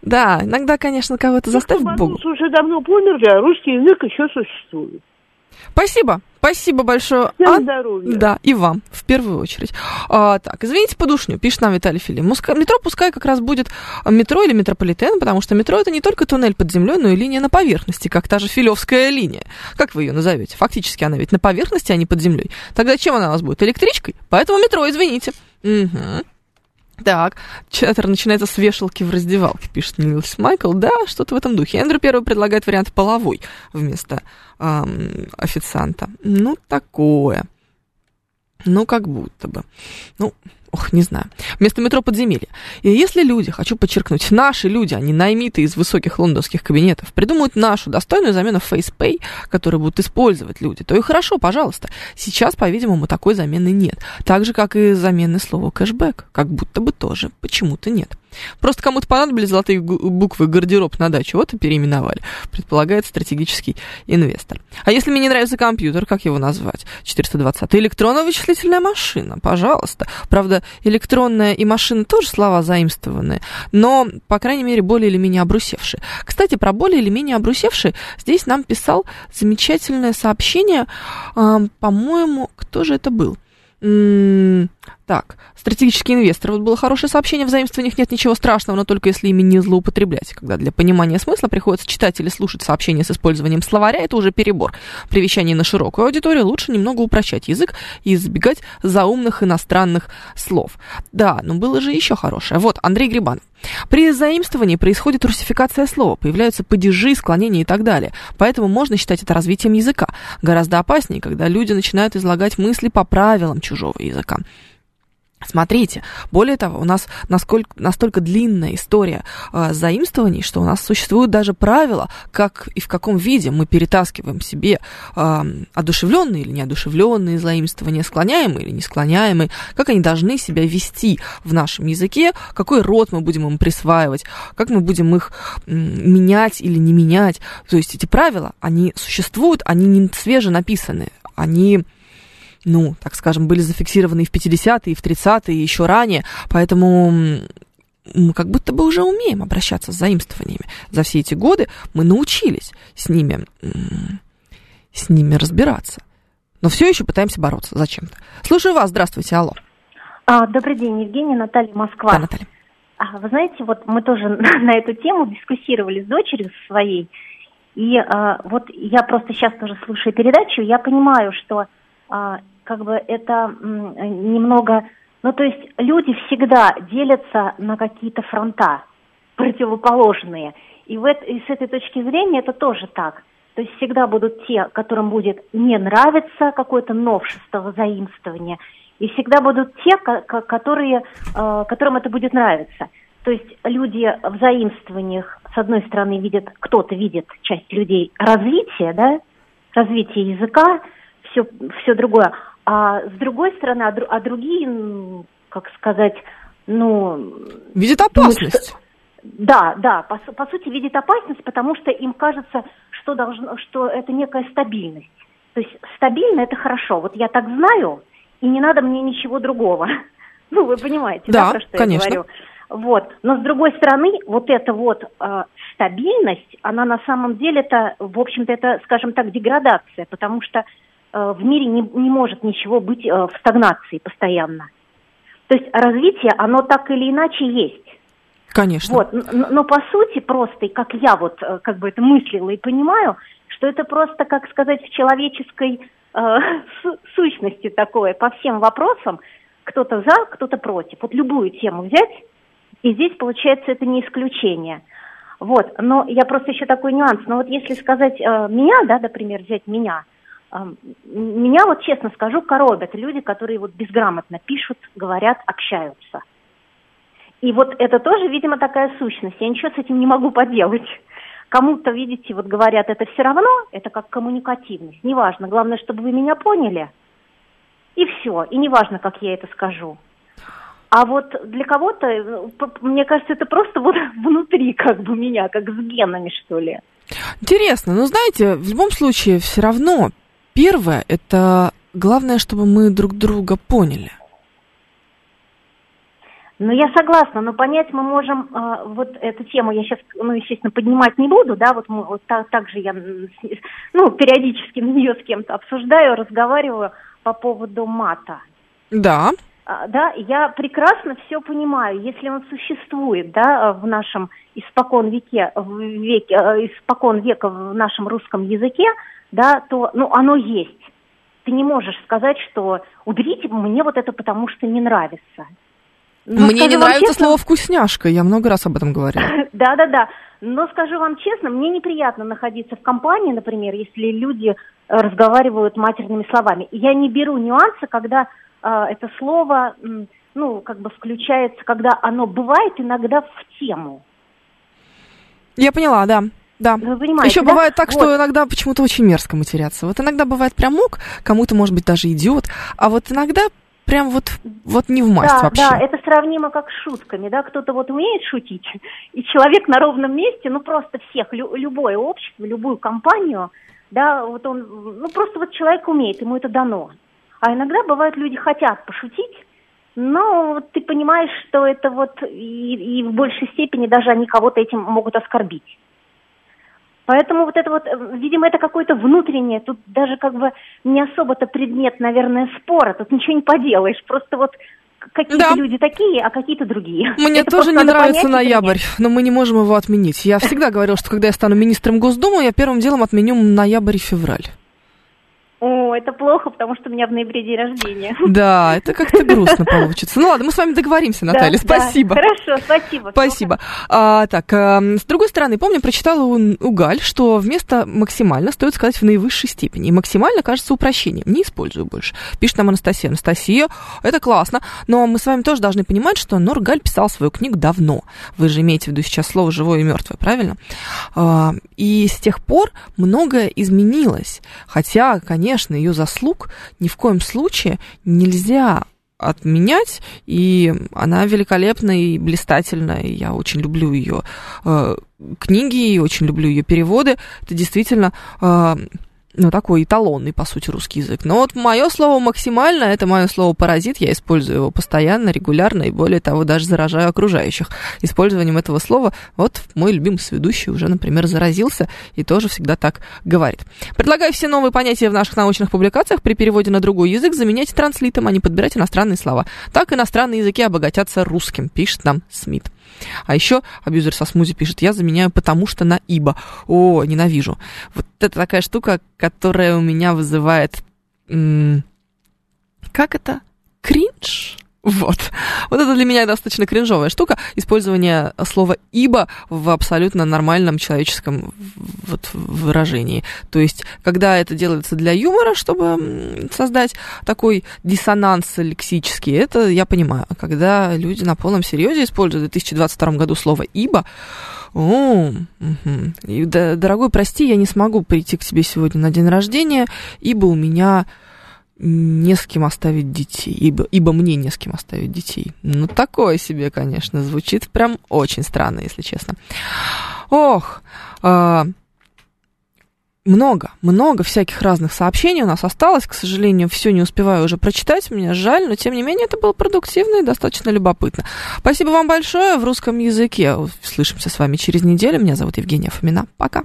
Да, иногда, конечно, кого-то заставить Богу. Уже давно померли, а русский язык еще существует. Спасибо. Спасибо большое. Всем Ан- здоровья. Да, и вам, в первую очередь. А, так, извините, подушню, пишет нам Виталий Филин. Муска- Метро пускай как раз будет метро или метрополитен, потому что метро это не только туннель под землей, но и линия на поверхности, как та же Филевская линия. Как вы ее назовете? Фактически она ведь на поверхности, а не под землей. Тогда чем она у нас будет? Электричкой? Поэтому метро, извините. Угу. Так, чатер начинается с вешалки в раздевалке, пишет Нильс Майкл. Да, что-то в этом духе. Эндрю первый предлагает вариант половой вместо официанта. Ну, такое. Ну, как будто бы. Ну, ох, не знаю. Вместо метро подземелья. И если люди, хочу подчеркнуть, наши люди, а не наймиты из высоких лондонских кабинетов, придумают нашу достойную замену FacePay, которую будут использовать люди, то и хорошо, пожалуйста. Сейчас, по-видимому, такой замены нет. Так же, как и замены слова кэшбэк. Как будто бы тоже почему-то нет. Просто кому-то понадобились золотые буквы гардероб на дачу, вот и переименовали, предполагает стратегический инвестор. А если мне не нравится компьютер, как его назвать? 420. Электронная вычислительная машина, пожалуйста. Правда, электронная и машина тоже слова заимствованные, но, по крайней мере, более или менее обрусевшие. Кстати, про более или менее обрусевшие здесь нам писал замечательное сообщение, а, по-моему, кто же это был? М, Так, стратегический инвестор. Вот было хорошее сообщение, в заимствованиях нет ничего страшного, но только если ими не злоупотреблять. Когда для понимания смысла приходится читать или слушать сообщения с использованием словаря, это уже перебор. При вещании на широкую аудиторию лучше немного упрощать язык и избегать заумных иностранных слов. Да, но было же еще хорошее. Вот, Андрей Грибанов. При заимствовании происходит русификация слова, появляются падежи, склонения и так далее. Поэтому можно считать это развитием языка. Гораздо опаснее, когда люди начинают излагать мысли по правилам чужого языка. Смотрите, более того, у нас насколько, настолько длинная история э, заимствований, что у нас существуют даже правила, как и в каком виде мы перетаскиваем себе э, одушевленные или неодушевленные заимствования, склоняемые или не склоняемые, как они должны себя вести в нашем языке, какой род мы будем им присваивать, как мы будем их м, менять или не менять. То есть эти правила, они существуют, они не свеже написаны, они ну, так скажем, были зафиксированы и в 50-е, и в 30-е, и еще ранее, поэтому мы как будто бы уже умеем обращаться с заимствованиями. За все эти годы мы научились с ними, с ними разбираться. Но все еще пытаемся бороться зачем-то. Слушаю вас, здравствуйте, алло. А, добрый день, Евгения, Наталья, Москва. Да, Наталья. А, вы знаете, вот мы тоже *laughs* на эту тему дискуссировали с дочерью своей, и а, вот я просто сейчас тоже слушаю передачу, я понимаю, что а, как бы это м, немного, ну то есть люди всегда делятся на какие-то фронта противоположные, и, в эт- и с этой точки зрения это тоже так. То есть всегда будут те, которым будет не нравиться какое-то новшество, заимствование, и всегда будут те, ко- ко- которые, э, которым это будет нравиться. То есть люди в заимствованиях, с одной стороны, видят, кто-то видит, часть людей, развитие, да, развитие языка, все, все другое. А с другой стороны, а, а другие, как сказать, ну... Видит думают, опасность. что- да, да, по, по сути видит опасность, потому что им кажется, что, должно, что это некая стабильность. То есть стабильно это хорошо. Вот я так знаю, и не надо мне ничего другого. *laughs* Ну, вы понимаете, да, Да, про что конечно. я говорю? Вот. Но с другой стороны, вот эта вот э, стабильность, она на самом деле это, в общем-то, это, скажем так, деградация, потому что в мире не, не может ничего быть э, в стагнации постоянно. То есть развитие, оно так или иначе есть. Конечно. Вот, н- но по сути просто, как я вот э, как бы это мыслила и понимаю, что это просто, как сказать, в человеческой э, *laughs* су- сущности такое, по всем вопросам, кто-то за, кто-то против. Вот любую тему взять, и здесь, получается, это не исключение. Вот, но я просто еще такой нюанс. Но вот если сказать э, меня, да, например, взять меня, э, меня вот честно скажу коробят люди, которые вот безграмотно пишут, говорят, общаются. И вот это тоже, видимо, такая сущность. Я ничего с этим не могу поделать. Кому-то, видите, вот говорят, это все равно, это как коммуникативность. Неважно, главное, чтобы вы меня поняли. И все. И неважно, как я это скажу. А вот для кого-то, э, мне кажется, это просто вот *laughs* внутри как бы меня, как с генами, что ли. Интересно, но знаете, в любом случае, все равно первое это главное, чтобы мы друг друга поняли. Ну, я согласна, но понять мы можем, э, вот эту тему я сейчас, ну, естественно, поднимать не буду, да, вот, мы, вот так, так же я, ну, периодически *laughs* на нее с кем-то обсуждаю, разговариваю по поводу мата. Да. А, да, я прекрасно все понимаю, если он существует, да, в нашем испокон веке, в веке, э, испокон века в нашем русском языке, да, то, ну, оно есть. Ты не можешь сказать, что уберите мне вот это, потому что не нравится. Но мне не нравится честно, слово вкусняшка, я много раз об этом говорила. Да, да, да. Но скажу вам честно, мне неприятно находиться в компании, например, если люди разговаривают матерными словами. Я не беру нюансы, когда это слово, ну, как бы включается, когда оно бывает иногда в тему. Я поняла, да. Да. Вы понимаете, Еще да? бывает так, вот. что иногда почему-то очень мерзко матеряться. Вот иногда бывает прям мук, кому-то может быть даже идиот, а вот иногда прям вот, вот не в масть да, вообще. Да, это сравнимо как с шутками, да, кто-то вот умеет шутить, и человек на ровном месте, ну просто всех, лю- любое общество, любую компанию, да, вот он, ну просто вот человек умеет, ему это дано. А иногда бывают люди хотят пошутить, но ты понимаешь, что это вот и, и в большей степени даже они кого-то этим могут оскорбить. Поэтому вот это вот, э, видимо, это какое-то внутреннее, тут даже как бы не особо-то предмет, наверное, спора, тут ничего не поделаешь, просто вот какие-то да. люди такие, а какие-то другие. Мне это тоже не нравится ноябрь, но мы не можем его отменить. Я всегда говорила, что когда я стану министром Госдумы, я первым делом отменю ноябрь и февраль. О, это плохо, потому что у меня в ноябре день рождения. *laughs* Да, это как-то грустно получится. Ну ладно, мы с вами договоримся, Наталья. Да, спасибо. Да. Хорошо, спасибо. Спасибо. А, так, а, с другой стороны, помню, прочитала у, у Галь, что вместо максимально стоит сказать в наивысшей степени. И максимально кажется упрощением. Не использую больше. Пишет нам Анастасия. Анастасия, это классно, но мы с вами тоже должны понимать, что Нор Галь писал свою книгу давно. Вы же имеете в виду сейчас слово живое и мертвое, правильно? А, и с тех пор многое изменилось. Хотя, конечно, конечно, ее заслуг ни в коем случае нельзя отменять, и она великолепна и блистательна, и я очень люблю ее э, книги, и очень люблю ее переводы. Это действительно э, ну, такой эталонный, по сути, русский язык. Но вот мое слово максимально, это мое слово паразит, я использую его постоянно, регулярно, и более того, даже заражаю окружающих использованием этого слова. Вот мой любимый сведущий уже, например, заразился и тоже всегда так говорит. Предлагаю все новые понятия в наших научных публикациях при переводе на другой язык заменять транслитом, а не подбирать иностранные слова. Так иностранные языки обогатятся русским, пишет нам Смит. А еще абьюзер со смузи пишет, я заменяю потому что на ибо. О, ненавижу. Вот это такая штука, которая у меня вызывает... как это? Кринж? Вот. Вот это для меня достаточно кринжовая штука. Использование слова «ибо» в абсолютно нормальном человеческом вот, выражении. То есть, когда это делается для юмора, чтобы создать такой диссонанс лексический, это я понимаю. Когда люди на полном серьезе используют в 2022 году слово «ибо», о, угу. Дорогой, прости, я не смогу прийти к тебе сегодня на день рождения, ибо у меня не с кем оставить детей, ибо, ибо мне не с кем оставить детей. Ну, такое себе, конечно, звучит прям очень странно, если честно. Ох, э, много, много всяких разных сообщений у нас осталось. К сожалению, все не успеваю уже прочитать, мне жаль, но тем не менее это было продуктивно и достаточно любопытно. Спасибо вам большое в русском языке. Слышимся с вами через неделю. Меня зовут Евгения Фомина. Пока.